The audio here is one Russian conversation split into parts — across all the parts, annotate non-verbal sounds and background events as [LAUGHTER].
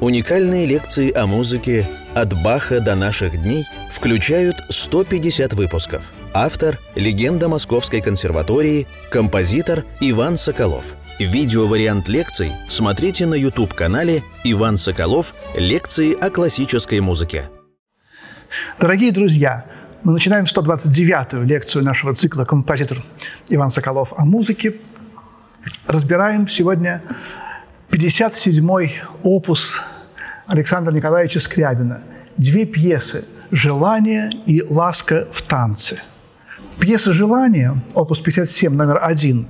Уникальные лекции о музыке «От Баха до наших дней» включают 150 выпусков. Автор – легенда Московской консерватории, композитор Иван Соколов. Видеовариант лекций смотрите на YouTube-канале «Иван Соколов. Лекции о классической музыке». Дорогие друзья, мы начинаем 129-ю лекцию нашего цикла «Композитор Иван Соколов о музыке». Разбираем сегодня 57-й опус Александра Николаевича Скрябина. Две пьесы «Желание» и «Ласка в танце». Пьеса «Желание», опус 57, номер один,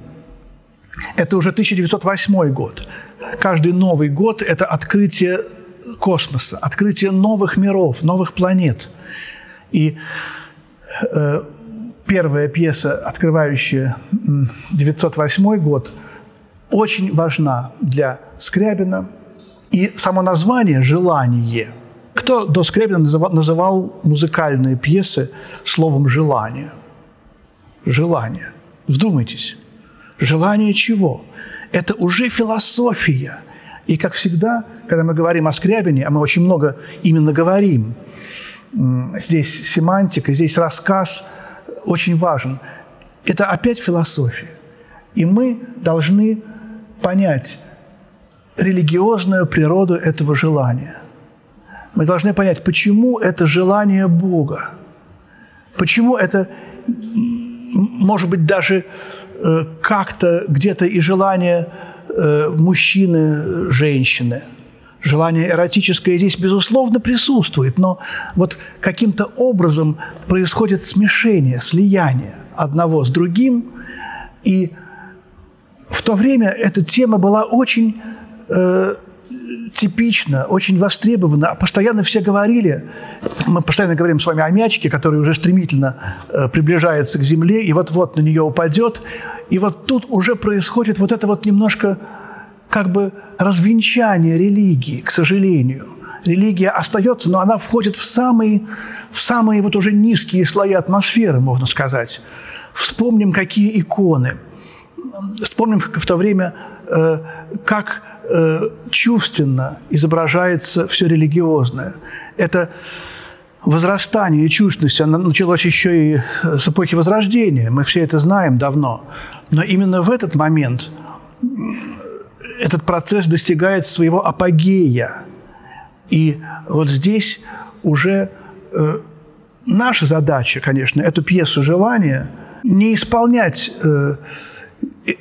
это уже 1908 год. Каждый Новый год – это открытие космоса, открытие новых миров, новых планет. И э, первая пьеса, открывающая 1908 год, очень важна для Скрябина. И само название «желание». Кто до Скрябина называл, музыкальные пьесы словом «желание»? Желание. Вдумайтесь. Желание чего? Это уже философия. И, как всегда, когда мы говорим о Скрябине, а мы очень много именно говорим, здесь семантика, здесь рассказ очень важен. Это опять философия. И мы должны понять религиозную природу этого желания. Мы должны понять, почему это желание Бога. Почему это, может быть, даже э, как-то где-то и желание э, мужчины, женщины. Желание эротическое здесь, безусловно, присутствует, но вот каким-то образом происходит смешение, слияние одного с другим, и в то время эта тема была очень э, типична, очень востребована. Постоянно все говорили, мы постоянно говорим с вами о мячике, который уже стремительно э, приближается к земле и вот-вот на нее упадет. И вот тут уже происходит вот это вот немножко как бы развенчание религии, к сожалению. Религия остается, но она входит в самые, в самые вот уже низкие слои атмосферы, можно сказать. Вспомним, какие иконы – вспомним в то время, э, как э, чувственно изображается все религиозное. Это возрастание чувственности, оно началось еще и с эпохи Возрождения, мы все это знаем давно. Но именно в этот момент этот процесс достигает своего апогея. И вот здесь уже э, наша задача, конечно, эту пьесу желания не исполнять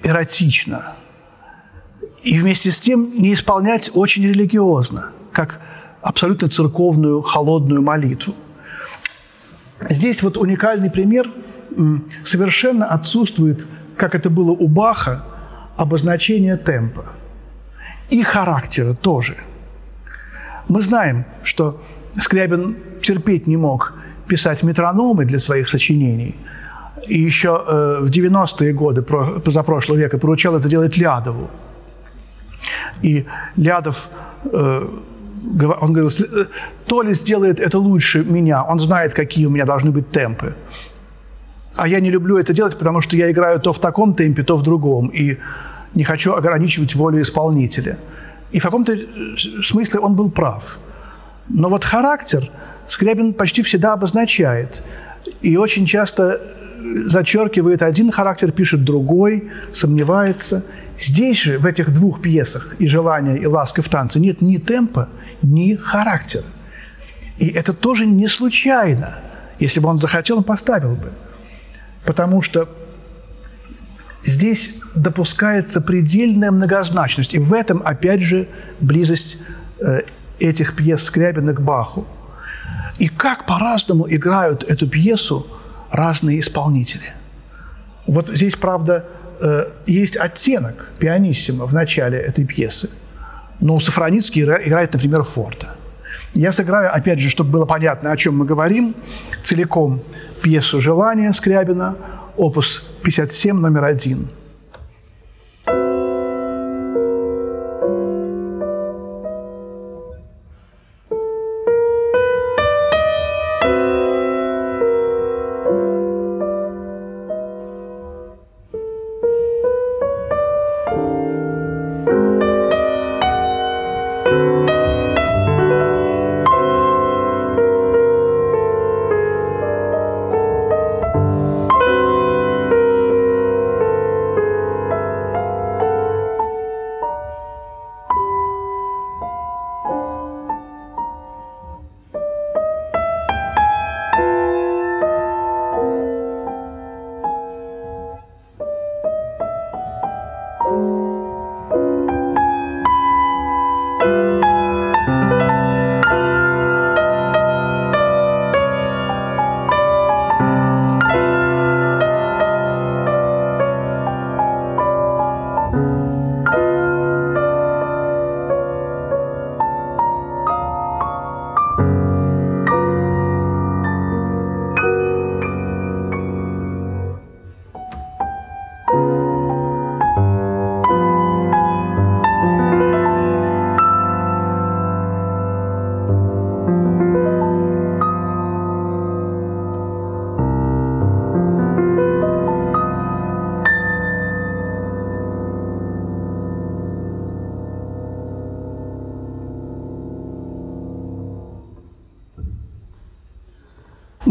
эротично. И вместе с тем не исполнять очень религиозно, как абсолютно церковную холодную молитву. Здесь вот уникальный пример совершенно отсутствует, как это было у Баха, обозначение темпа. И характера тоже. Мы знаем, что Скрябин терпеть не мог писать метрономы для своих сочинений – и еще э, в 90-е годы позапрошлого века поручал это делать Лядову. И Лядов, э, он говорил, э, то ли сделает это лучше меня, он знает, какие у меня должны быть темпы. А я не люблю это делать, потому что я играю то в таком темпе, то в другом. И не хочу ограничивать волю исполнителя. И в каком-то смысле он был прав. Но вот характер Скрябин почти всегда обозначает. И очень часто зачеркивает один характер, пишет другой, сомневается. Здесь же, в этих двух пьесах «И желание», и «Ласка в танце» нет ни темпа, ни характера. И это тоже не случайно. Если бы он захотел, он поставил бы. Потому что здесь допускается предельная многозначность. И в этом, опять же, близость э, этих пьес Скрябина к Баху. И как по-разному играют эту пьесу разные исполнители. Вот здесь, правда, э, есть оттенок пианиссимо в начале этой пьесы. Но Сафроницкий играет, например, Форта. Я сыграю, опять же, чтобы было понятно, о чем мы говорим, целиком пьесу «Желание» Скрябина, опус 57, номер один –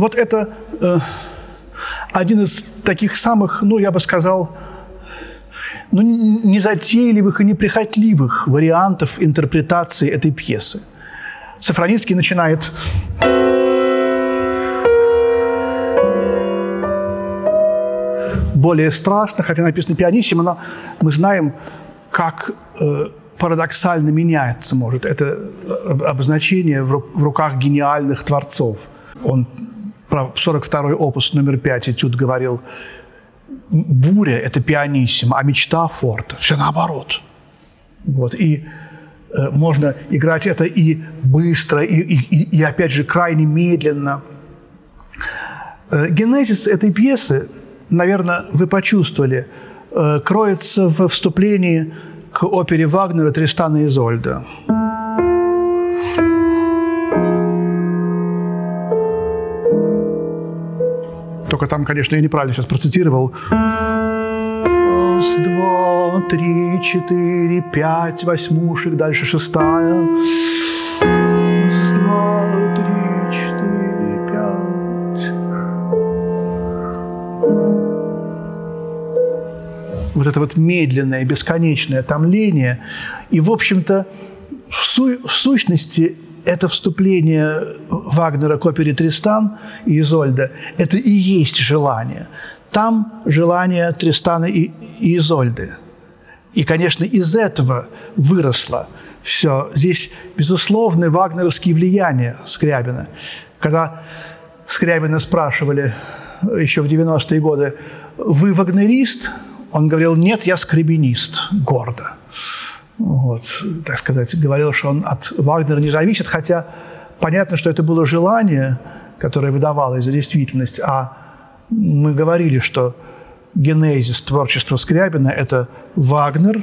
Вот это э, один из таких самых, ну, я бы сказал, ну, незатейливых и неприхотливых вариантов интерпретации этой пьесы. Сафроницкий начинает более страшно, хотя написано пианиссимо, но мы знаем, как э, парадоксально меняется может это обозначение в руках гениальных творцов. Он 42-й опус номер 5 этюд говорил, буря – это пианиссимо, а мечта – форт. Все наоборот. Вот. И э, можно играть это и быстро, и, и, и, опять же, крайне медленно. Э, генезис этой пьесы, наверное, вы почувствовали, э, кроется в вступлении к опере Вагнера «Тристана и Изольда». Только там, конечно, я неправильно сейчас процитировал. Раз, два, три, четыре, пять восьмушек, дальше шестая. Раз, два, три, четыре, пять. Вот это вот медленное, бесконечное томление. И, в общем-то, в, су в сущности это вступление Вагнера к опере «Тристан» и «Изольда» – это и есть желание. Там желание Тристана и, и Изольды. И, конечно, из этого выросло все. Здесь, безусловно, вагнеровские влияния Скрябина. Когда Скрябина спрашивали еще в 90-е годы, «Вы вагнерист?» Он говорил, «Нет, я скребинист», гордо вот, так сказать, говорил, что он от Вагнера не зависит, хотя понятно, что это было желание, которое выдавалось за действительность, а мы говорили, что генезис творчества Скрябина – это Вагнер,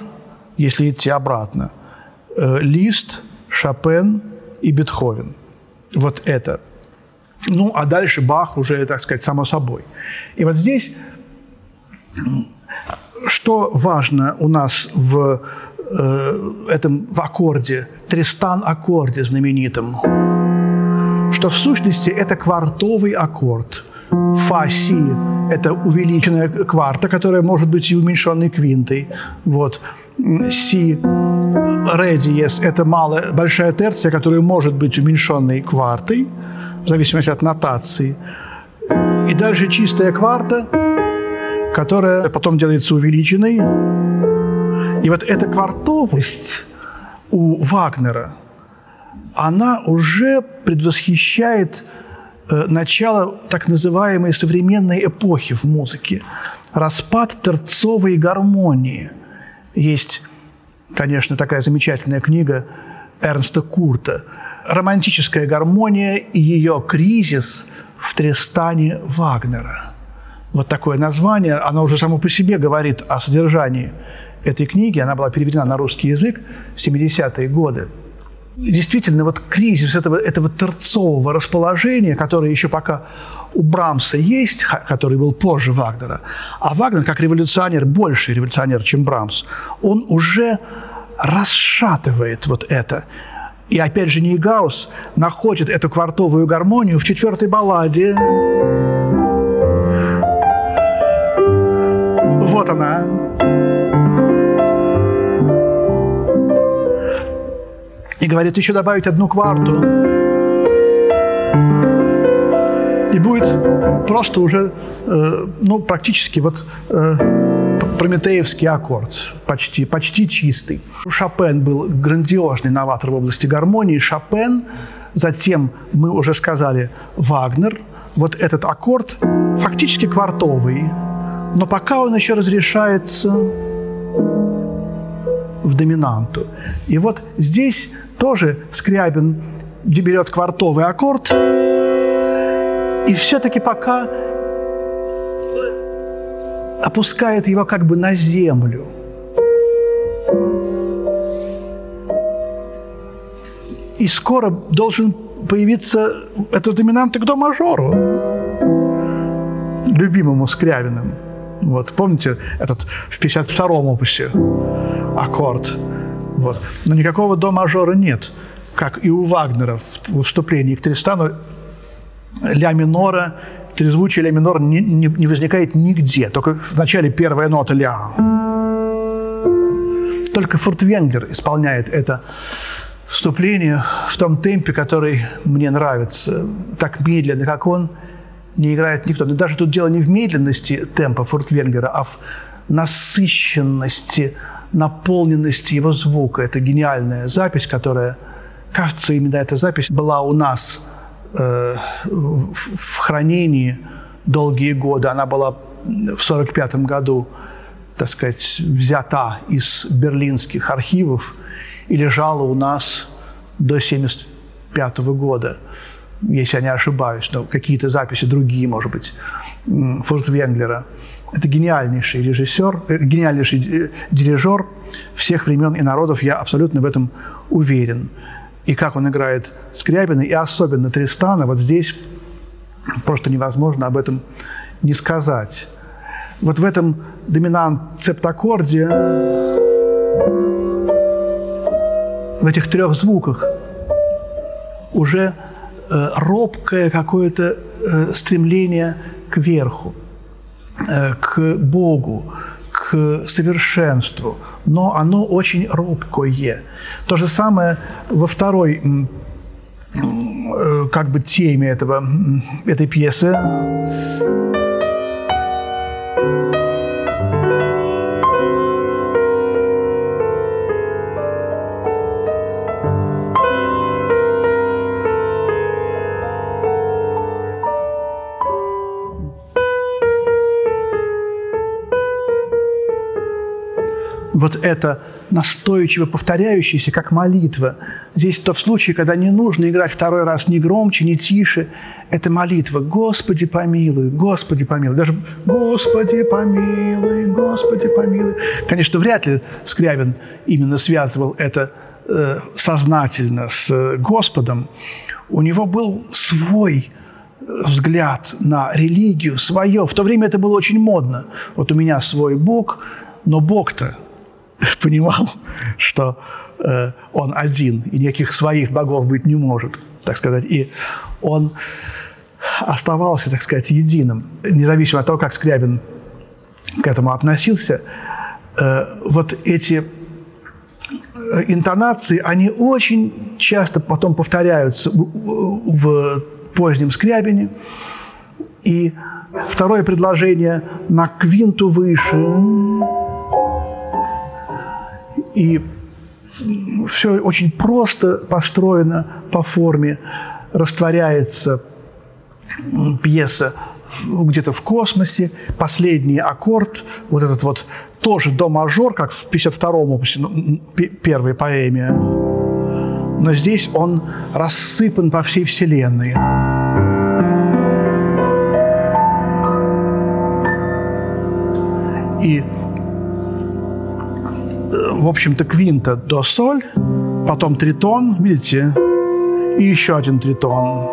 если идти обратно, э, Лист, Шопен и Бетховен. Вот это. Ну, а дальше Бах уже, так сказать, само собой. И вот здесь что важно у нас в э, этом в аккорде, Тристан-аккорде знаменитом, что в сущности это квартовый аккорд. Фа-си – это увеличенная кварта, которая может быть и уменьшенной квинтой. Вот. Си ре диез – это малая, большая терция, которая может быть уменьшенной квартой, в зависимости от нотации. И дальше чистая кварта, которая потом делается увеличенной, и вот эта квартовость у Вагнера, она уже предвосхищает э, начало так называемой современной эпохи в музыке. Распад терцовой гармонии. Есть, конечно, такая замечательная книга Эрнста Курта «Романтическая гармония и ее кризис в Тристане Вагнера». Вот такое название, оно уже само по себе говорит о содержании этой книги, она была переведена на русский язык в 70-е годы. Действительно, вот кризис этого, этого торцового расположения, которое еще пока у Брамса есть, который был позже Вагнера, а Вагнер, как революционер, больше революционер, чем Брамс, он уже расшатывает вот это. И опять же Нейгаус находит эту квартовую гармонию в четвертой балладе. Вот она. И говорит, еще добавить одну кварту. И будет просто уже, э, ну, практически вот э, прометеевский аккорд, почти, почти чистый. Шопен был грандиозный новатор в области гармонии. Шопен, затем, мы уже сказали, Вагнер. Вот этот аккорд фактически квартовый, но пока он еще разрешается в доминанту. И вот здесь тоже Скрябин берет квартовый аккорд, и все-таки пока опускает его как бы на землю. И скоро должен появиться этот доминант к до мажору, любимому Скрябиным. Вот, помните этот в 52-м опусе аккорд? Вот. Но никакого до мажора нет, как и у Вагнера в выступлении к Тристану ля минора, трезвучие ля минор не, не, не возникает нигде, только в начале первая нота ля. Только Фуртвенгер исполняет это вступление в том темпе, который мне нравится, так медленно, как он, не играет никто. Но даже тут дело не в медленности темпа Фуртвенгера, а в насыщенности, наполненности его звука. Это гениальная запись, которая, кажется, именно эта запись была у нас э, в, хранении долгие годы. Она была в 1945 году, так сказать, взята из берлинских архивов и лежала у нас до 1975 года если я не ошибаюсь, но какие-то записи другие, может быть, Фуртвенглера. Это гениальнейший режиссер, э, гениальнейший э, дирижер всех времен и народов, я абсолютно в этом уверен. И как он играет Скрябина, и особенно Тристана, вот здесь просто невозможно об этом не сказать. Вот в этом доминант септаккорде, в этих трех звуках уже Э, робкое какое-то э, стремление верху, к Богу, к совершенству, но оно очень робкое. То же самое во второй как бы теме этого, этой пьесы. Вот это настойчиво повторяющееся, как молитва. Здесь тот случай, когда не нужно играть второй раз ни громче, ни тише. Это молитва «Господи, помилуй, Господи, помилуй». Даже «Господи, помилуй, Господи, помилуй». Конечно, вряд ли Скрябин именно связывал это э, сознательно с Господом. У него был свой взгляд на религию, свое. В то время это было очень модно. Вот у меня свой Бог, но Бог-то [LAUGHS] понимал, что э, он один, и никаких своих богов быть не может, так сказать. И он оставался, так сказать, единым, независимо от того, как Скрябин к этому относился. Э, вот эти э, интонации, они очень часто потом повторяются в позднем Скрябине. И второе предложение на квинту выше и все очень просто построено по форме, растворяется пьеса где-то в космосе, последний аккорд, вот этот вот тоже до мажор, как в 52-м опусе, ну, первой поэме, но здесь он рассыпан по всей вселенной. И в общем-то, квинта до соль, потом тритон, видите, и еще один тритон.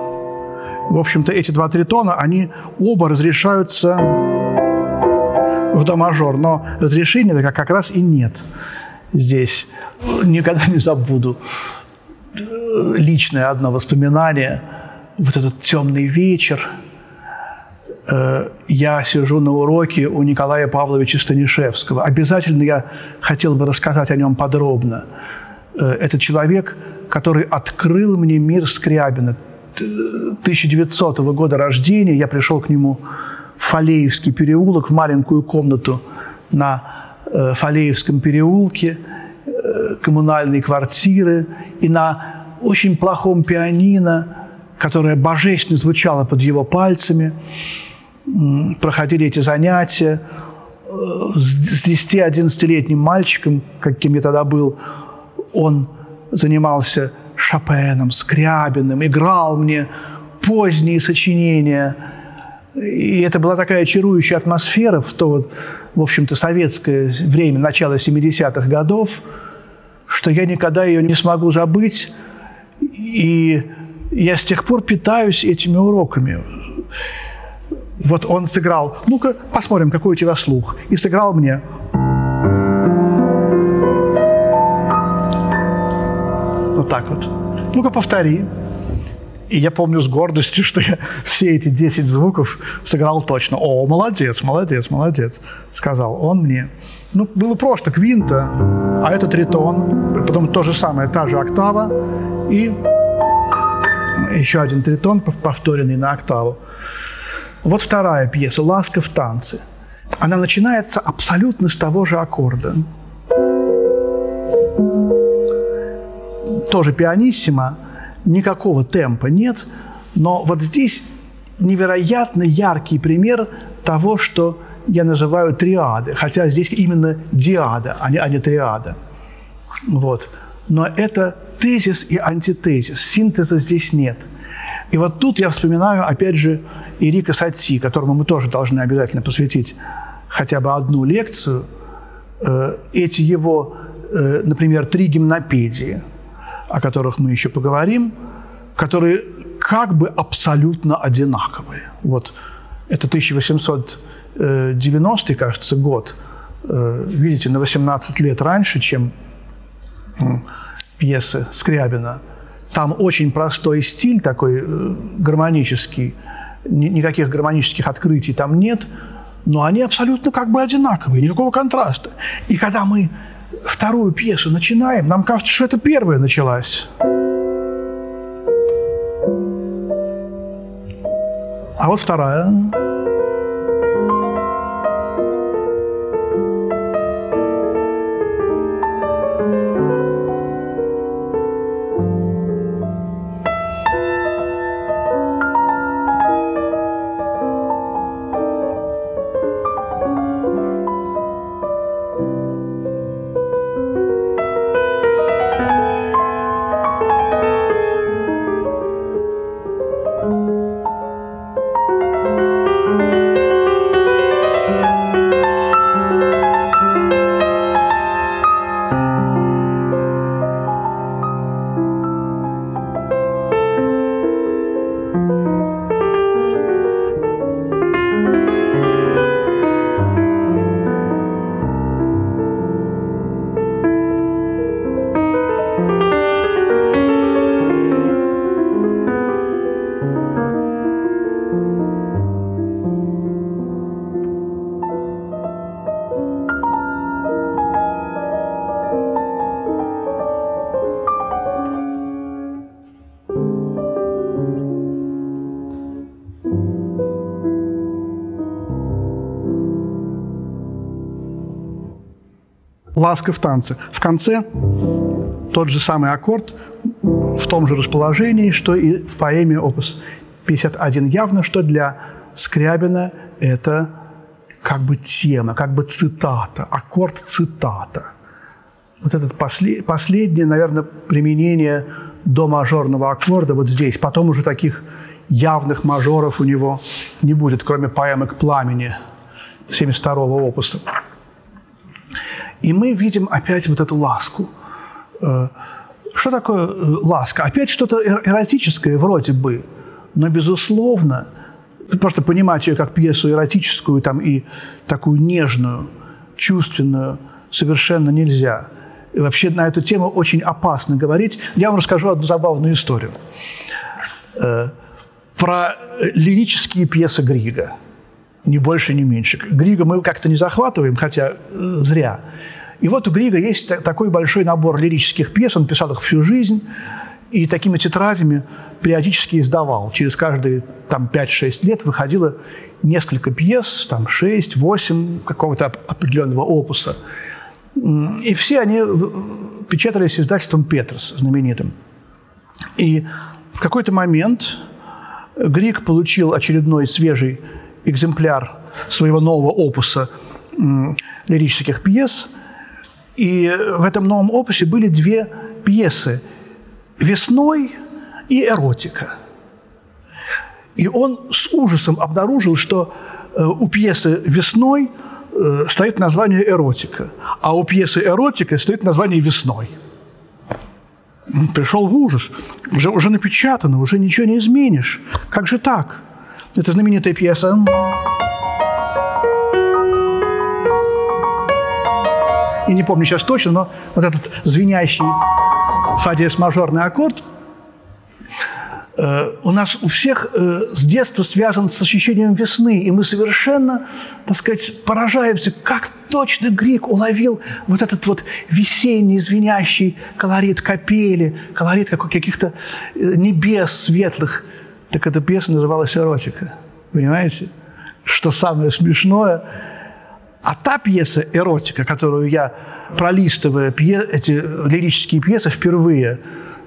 В общем-то, эти два тритона, они оба разрешаются в до мажор, но разрешения как, раз и нет здесь. Никогда не забуду личное одно воспоминание. Вот этот темный вечер – Э, я сижу на уроке у Николая Павловича Станишевского. Обязательно я хотел бы рассказать о нем подробно. Э, это человек, который открыл мне мир Скрябина. 1900 года рождения я пришел к нему в Фалеевский переулок, в маленькую комнату на э, Фалеевском переулке, коммунальные квартиры, и на очень плохом пианино, которое божественно звучало под его пальцами – проходили эти занятия э, с 10-11-летним мальчиком, каким я тогда был, он занимался Шопеном, Скрябиным, играл мне поздние сочинения. И это была такая чарующая атмосфера в то, вот, в общем-то, советское время, начало 70-х годов, что я никогда ее не смогу забыть. И я с тех пор питаюсь этими уроками. Вот он сыграл, ну-ка, посмотрим, какой у тебя слух. И сыграл мне. Вот так вот. Ну-ка, повтори. И я помню с гордостью, [LAUGHS] что я все эти 10 звуков сыграл точно. О, молодец, молодец, молодец, сказал он мне. Ну, было просто квинта, а это тритон, потом то же самое, та же октава и еще один тритон, повторенный на октаву. Вот вторая пьеса «Ласка в танце». Она начинается абсолютно с того же аккорда. Тоже пианиссимо, никакого темпа нет, но вот здесь невероятно яркий пример того, что я называю триады, хотя здесь именно диада, а не, а не триада. Вот. Но это тезис и антитезис, синтеза здесь нет. И вот тут я вспоминаю, опять же, Ирика Сати, которому мы тоже должны обязательно посвятить хотя бы одну лекцию. Э, эти его, э, например, три гимнопедии, о которых мы еще поговорим, которые как бы абсолютно одинаковые. Вот это 1890, кажется, год. Э, видите, на 18 лет раньше, чем пьесы Скрябина. Там очень простой стиль такой гармонический, никаких гармонических открытий там нет, но они абсолютно как бы одинаковые, никакого контраста. И когда мы вторую пьесу начинаем, нам кажется, что это первая началась. А вот вторая. Ласка в танце. В конце тот же самый аккорд в том же расположении, что и в поэме опус 51. Явно, что для Скрябина это как бы тема, как бы цитата, аккорд цитата. Вот это послед, последнее, наверное, применение до мажорного аккорда вот здесь. Потом уже таких явных мажоров у него не будет, кроме поэмы «К пламени» 72-го опуса. И мы видим опять вот эту ласку. Э, что такое э, ласка? Опять что-то эротическое вроде бы, но, безусловно, просто понимать ее как пьесу эротическую там, и такую нежную, чувственную совершенно нельзя. И вообще на эту тему очень опасно говорить. Я вам расскажу одну забавную историю. Э, про лирические пьесы Грига – ни больше, ни меньше. Грига мы как-то не захватываем, хотя э, зря. И вот у Грига есть такой большой набор лирических пьес, он писал их всю жизнь, и такими тетрадями периодически издавал. Через каждые там, 5-6 лет выходило несколько пьес, там 6-8 какого-то определенного опуса. И все они печатались издательством «Петрос» знаменитым. И в какой-то момент Григ получил очередной свежий экземпляр своего нового опуса лирических пьес. И в этом новом опусе были две пьесы «Весной» и «Эротика». И он с ужасом обнаружил, что э, у пьесы «Весной» э, стоит название «Эротика», а у пьесы «Эротика» стоит название «Весной». Пришел в ужас. Уже, уже напечатано, уже ничего не изменишь. Как же так? Это знаменитая пьеса. И не помню сейчас точно, но вот этот звенящий фа мажорный аккорд Э, у нас у всех э, с детства связан с ощущением весны, и мы совершенно, так сказать, поражаемся, как точно Грик уловил вот этот вот весенний звенящий колорит капели, колорит каких-то э, небес светлых. Так эта песня называлась «Эротика». Понимаете? Что самое смешное – а та пьеса «Эротика», которую я, пролистывая пье, эти лирические пьесы впервые,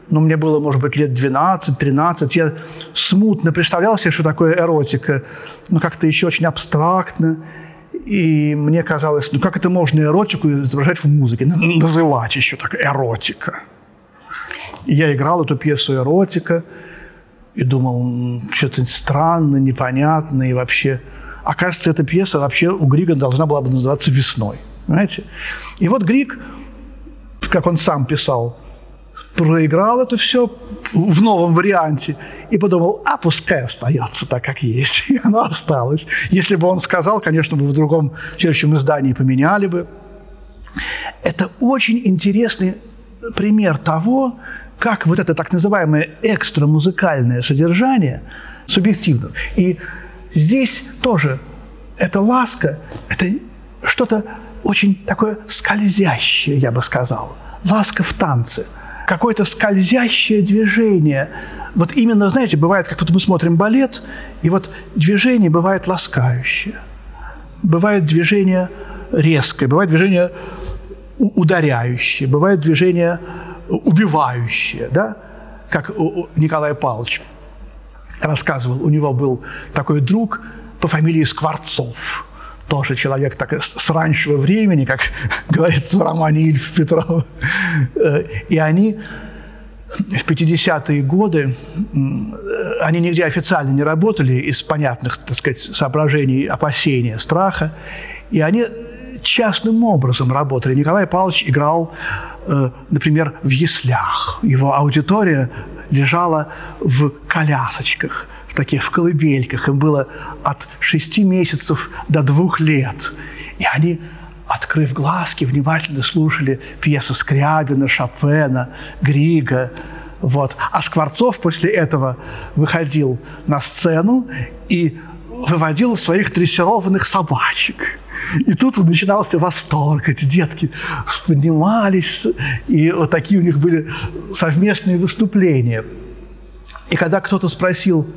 ну, мне было, может быть, лет 12-13, я смутно представлял себе, что такое эротика, но как-то еще очень абстрактно. И мне казалось, ну как это можно эротику изображать в музыке, называть еще так эротика. И я играл эту пьесу «Эротика» и думал, что-то странно, непонятно и вообще – Оказывается, эта пьеса вообще у Грига должна была бы называться «Весной». Понимаете? И вот Григ, как он сам писал, проиграл это все в новом варианте и подумал, а пускай остается так, как есть. [LAUGHS] И оно осталось. Если бы он сказал, конечно, бы в другом следующем издании поменяли бы. Это очень интересный пример того, как вот это так называемое экстрамузыкальное содержание субъективно. И Здесь тоже эта ласка, это что-то очень такое скользящее, я бы сказал. Ласка в танце. Какое-то скользящее движение. Вот именно, знаете, бывает, как будто мы смотрим балет, и вот движение бывает ласкающее. Бывает движение резкое, бывает движение ударяющее, бывает движение убивающее, да? как у Николая Павловича рассказывал, у него был такой друг по фамилии Скворцов. Тоже человек так, с раннего времени, как [LAUGHS] говорится в романе Ильф Петрова. Э, и они в 50-е годы, они нигде официально не работали из понятных, так сказать, соображений, опасения, страха. И они частным образом работали. Николай Павлович играл, э, например, в яслях. Его аудитория лежала в колясочках, в таких в колыбельках. Им было от шести месяцев до двух лет. И они, открыв глазки, внимательно слушали пьесы Скрябина, Шопена, Грига. Вот. А Скворцов после этого выходил на сцену и выводил своих дрессированных собачек. И тут начинался восторг. Эти детки поднимались, и вот такие у них были совместные выступления. И когда кто-то спросил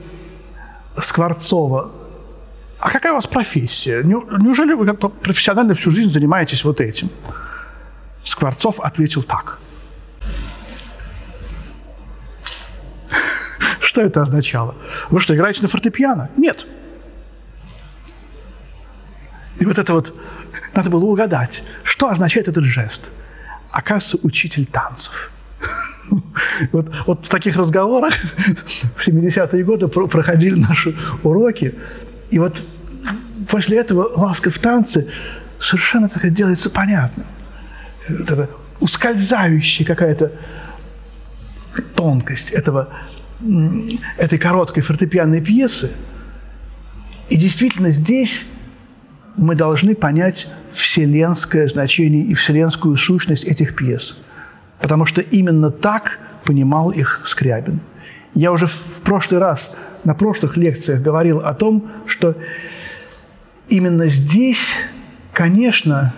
Скворцова, а какая у вас профессия? Неужели вы как профессионально всю жизнь занимаетесь вот этим? Скворцов ответил так. [LAUGHS] Что это означало? Вы что, играете на фортепиано? Нет. И вот это вот, надо было угадать, что означает этот жест. Оказывается, учитель танцев. [LAUGHS] Вот, вот в таких разговорах в 70-е годы проходили наши уроки. И вот после этого ласка в танце совершенно так делается понятно. Вот это ускользающая какая-то тонкость этого, этой короткой фортепианной пьесы. И действительно здесь мы должны понять вселенское значение и вселенскую сущность этих пьес. Потому что именно так понимал их Скрябин. Я уже в прошлый раз, на прошлых лекциях говорил о том, что именно здесь, конечно,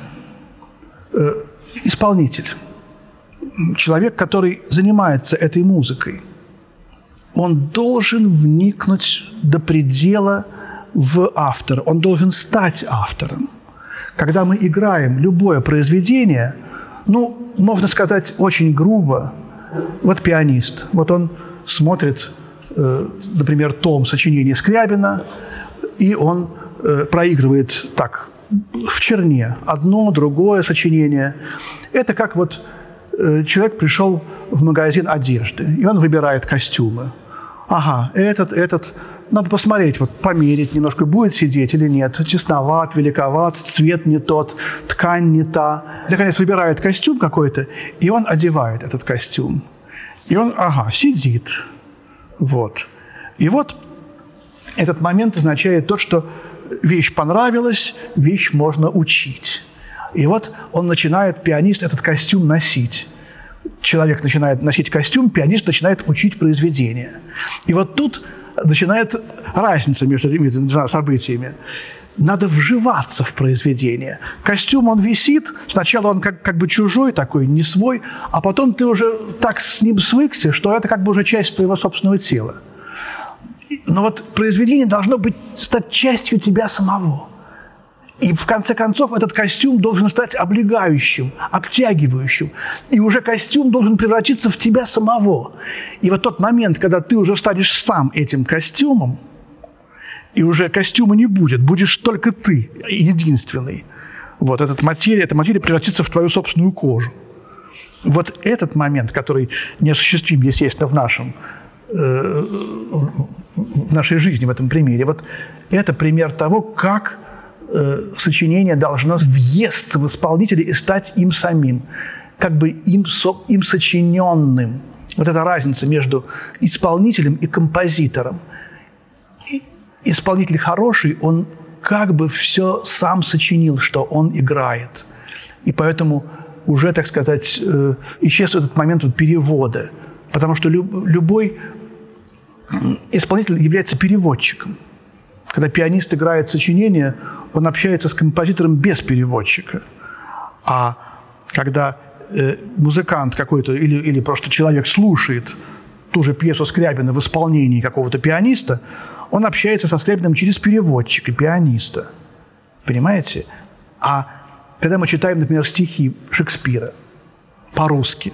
э, исполнитель, человек, который занимается этой музыкой, он должен вникнуть до предела – в автор, он должен стать автором. Когда мы играем любое произведение, ну, можно сказать очень грубо, вот пианист, вот он смотрит, э, например, том сочинения Скрябина, и он э, проигрывает так в черне одно, другое сочинение. Это как вот э, человек пришел в магазин одежды, и он выбирает костюмы. Ага, этот, этот надо посмотреть, вот померить немножко, будет сидеть или нет. Тесноват, великоват, цвет не тот, ткань не та. Наконец выбирает костюм какой-то, и он одевает этот костюм. И он, ага, сидит. Вот. И вот этот момент означает то, что вещь понравилась, вещь можно учить. И вот он начинает, пианист, этот костюм носить. человек начинает носить костюм, пианист начинает учить произведение. И вот тут начинает разница между этими двумя событиями. Надо вживаться в произведение. Костюм, он висит, сначала он как, как бы чужой такой, не свой, а потом ты уже так с ним свыкся, что это как бы уже часть твоего собственного тела. Но вот произведение должно быть, стать частью тебя самого. И в конце концов этот костюм должен стать облегающим, обтягивающим. И уже костюм должен превратиться в тебя самого. И вот тот момент, когда ты уже станешь сам этим костюмом, и уже костюма не будет, будешь только ты, единственный. Вот этот материя, эта материя превратится в твою собственную кожу. Вот этот момент, который неосуществим, естественно, в нашем э, в нашей жизни в этом примере. Вот это пример того, как э, сочинение должно въесться в исполнителя и стать им самим, как бы им, со, им сочиненным. Вот эта разница между исполнителем и композитором. Исполнитель хороший, он как бы все сам сочинил, что он играет. И поэтому уже, так сказать, э, исчез этот момент вот перевода. Потому что любой исполнитель является переводчиком. Когда пианист играет сочинение, он общается с композитором без переводчика. А когда э, музыкант какой-то или, или просто человек слушает ту же пьесу Скрябина в исполнении какого-то пианиста, он общается со Скрябиным через переводчика, пианиста. Понимаете? А когда мы читаем, например, стихи Шекспира по-русски,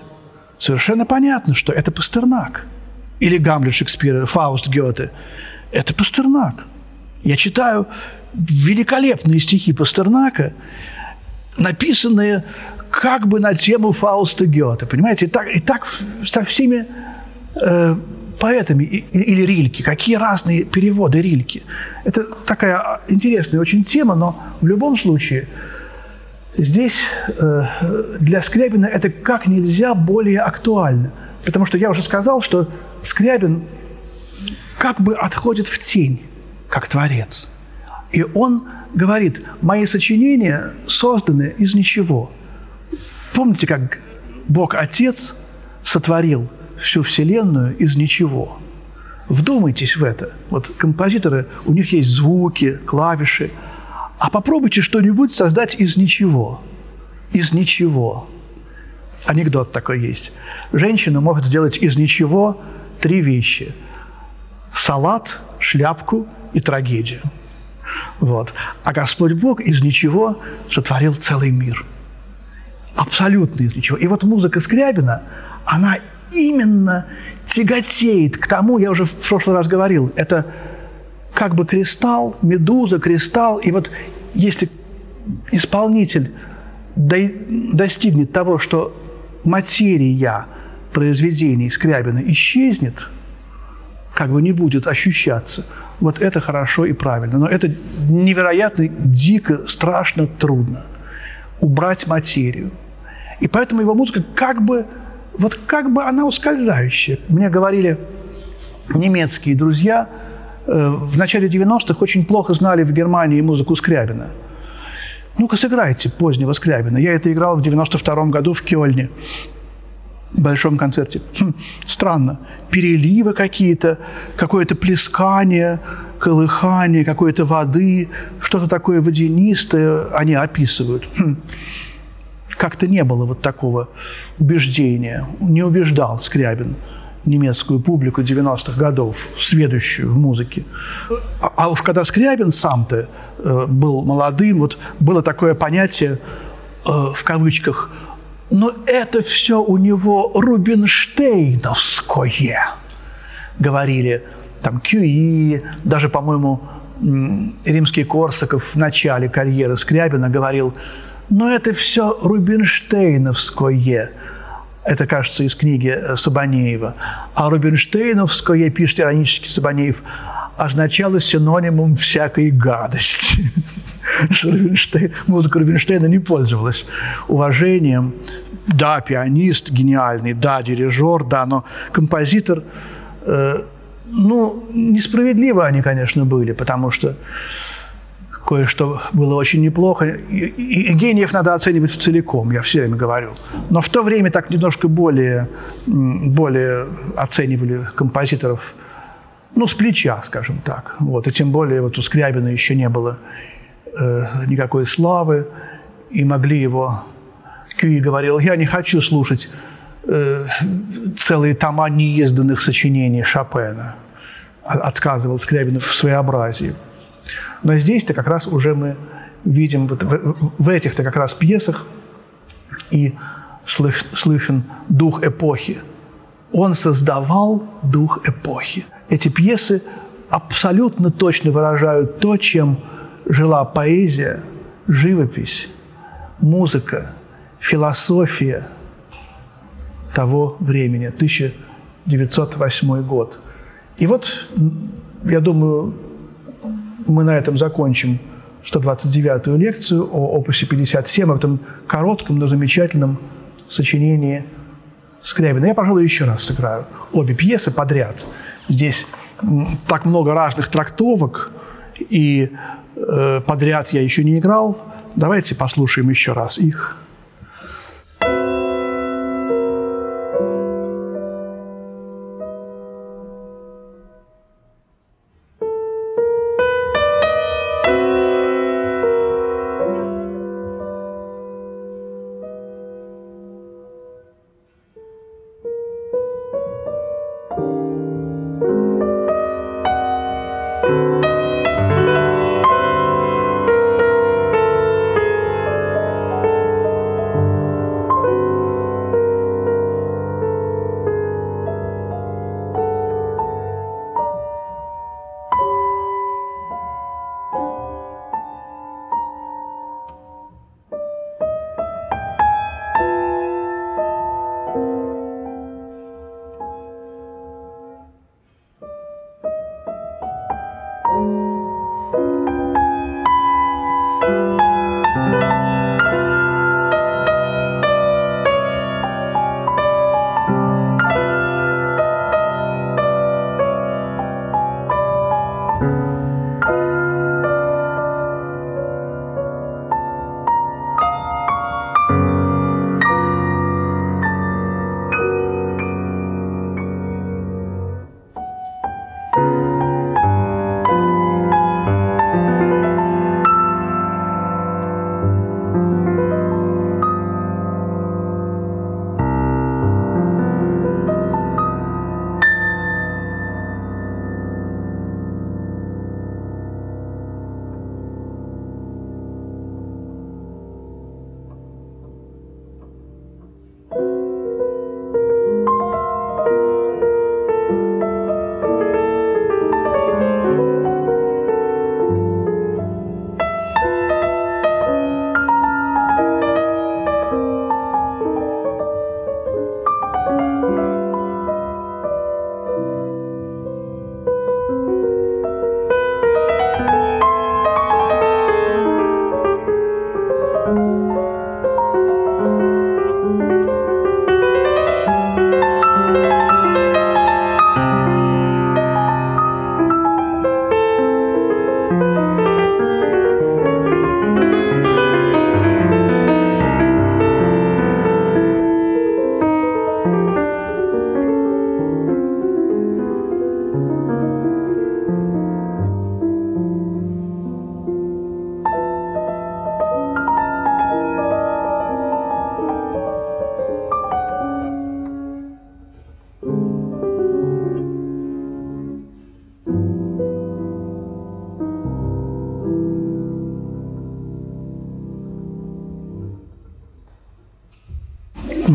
совершенно понятно, что это Пастернак – или Гамлет Шекспира, Фауст Гёте. Это Пастернак. Я читаю великолепные стихи Пастернака, написанные как бы на тему Фауста Гёте. Понимаете? И так, и так со всеми э, поэтами. И, или Рильки. Какие разные переводы Рильки. Это такая интересная очень тема, но в любом случае здесь э, для Скрябина это как нельзя более актуально. Потому что я уже сказал, что Скрябин как бы отходит в тень, как творец. И он говорит, мои сочинения созданы из ничего. Помните, как Бог Отец сотворил всю Вселенную из ничего? Вдумайтесь в это. Вот композиторы, у них есть звуки, клавиши. А попробуйте что-нибудь создать из ничего. Из ничего. Анекдот такой есть. Женщина может сделать из ничего три вещи. Салат, шляпку и трагедию. Вот. А Господь Бог из ничего сотворил целый мир. Абсолютно из ничего. И вот музыка Скрябина, она именно тяготеет к тому, я уже в прошлый раз говорил, это как бы кристалл, медуза, кристалл. И вот если исполнитель достигнет того, что материя произведений Скрябина исчезнет, как бы не будет ощущаться, вот это хорошо и правильно. Но это невероятно, дико, страшно трудно. Убрать материю. И поэтому его музыка как бы, вот как бы она ускользающая. Мне говорили немецкие друзья, э, в начале 90-х очень плохо знали в Германии музыку Скрябина. Ну-ка, сыграйте позднего Скрябина. Я это играл в 92 году в Кёльне большом концерте. Хм, странно. Переливы какие-то, какое-то плескание, колыхание какой-то воды, что-то такое водянистое они описывают. Хм. Как-то не было вот такого убеждения. Не убеждал Скрябин немецкую публику 90-х годов, сведущую в музыке. А, а уж когда Скрябин сам-то э, был молодым, вот было такое понятие, э, в кавычках, но это все у него рубинштейновское, говорили там Кюи, даже, по-моему, римский Корсаков в начале карьеры Скрябина говорил, но это все рубинштейновское. Это, кажется, из книги э, Сабанеева. А рубинштейновское, пишет иронически Сабанеев, означало синонимом всякой гадости. [LAUGHS] Рубинштейн, музыка Рубинштейна не пользовалась уважением. Да, пианист гениальный, да, дирижер, да, но композитор, э, ну, несправедливо они, конечно, были, потому что кое-что было очень неплохо. И, и, гениев надо оценивать целиком, я все время говорю. Но в то время так немножко более, более оценивали композиторов, ну, с плеча, скажем так. Вот. И тем более вот у Скрябина еще не было э, никакой славы, и могли его... Кюи говорил, я не хочу слушать э, целые тома неизданных сочинений Шопена. Отказывал Скрябин в своеобразии. Но здесь-то как раз уже мы видим вот в, в этих-то как раз пьесах и слыш, слышен дух эпохи. Он создавал дух эпохи. Эти пьесы абсолютно точно выражают то, чем жила поэзия, живопись, музыка, философия того времени, 1908 год. И вот, я думаю, мы на этом закончим 129-ю лекцию о опусе 57, о этом коротком, но замечательном сочинении Скрябина. Я, пожалуй, еще раз сыграю обе пьесы подряд. Здесь так много разных трактовок, и э, подряд я еще не играл. Давайте послушаем еще раз их.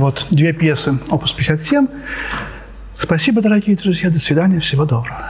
Вот две пьесы, опус 57. Спасибо, дорогие друзья. До свидания. Всего доброго.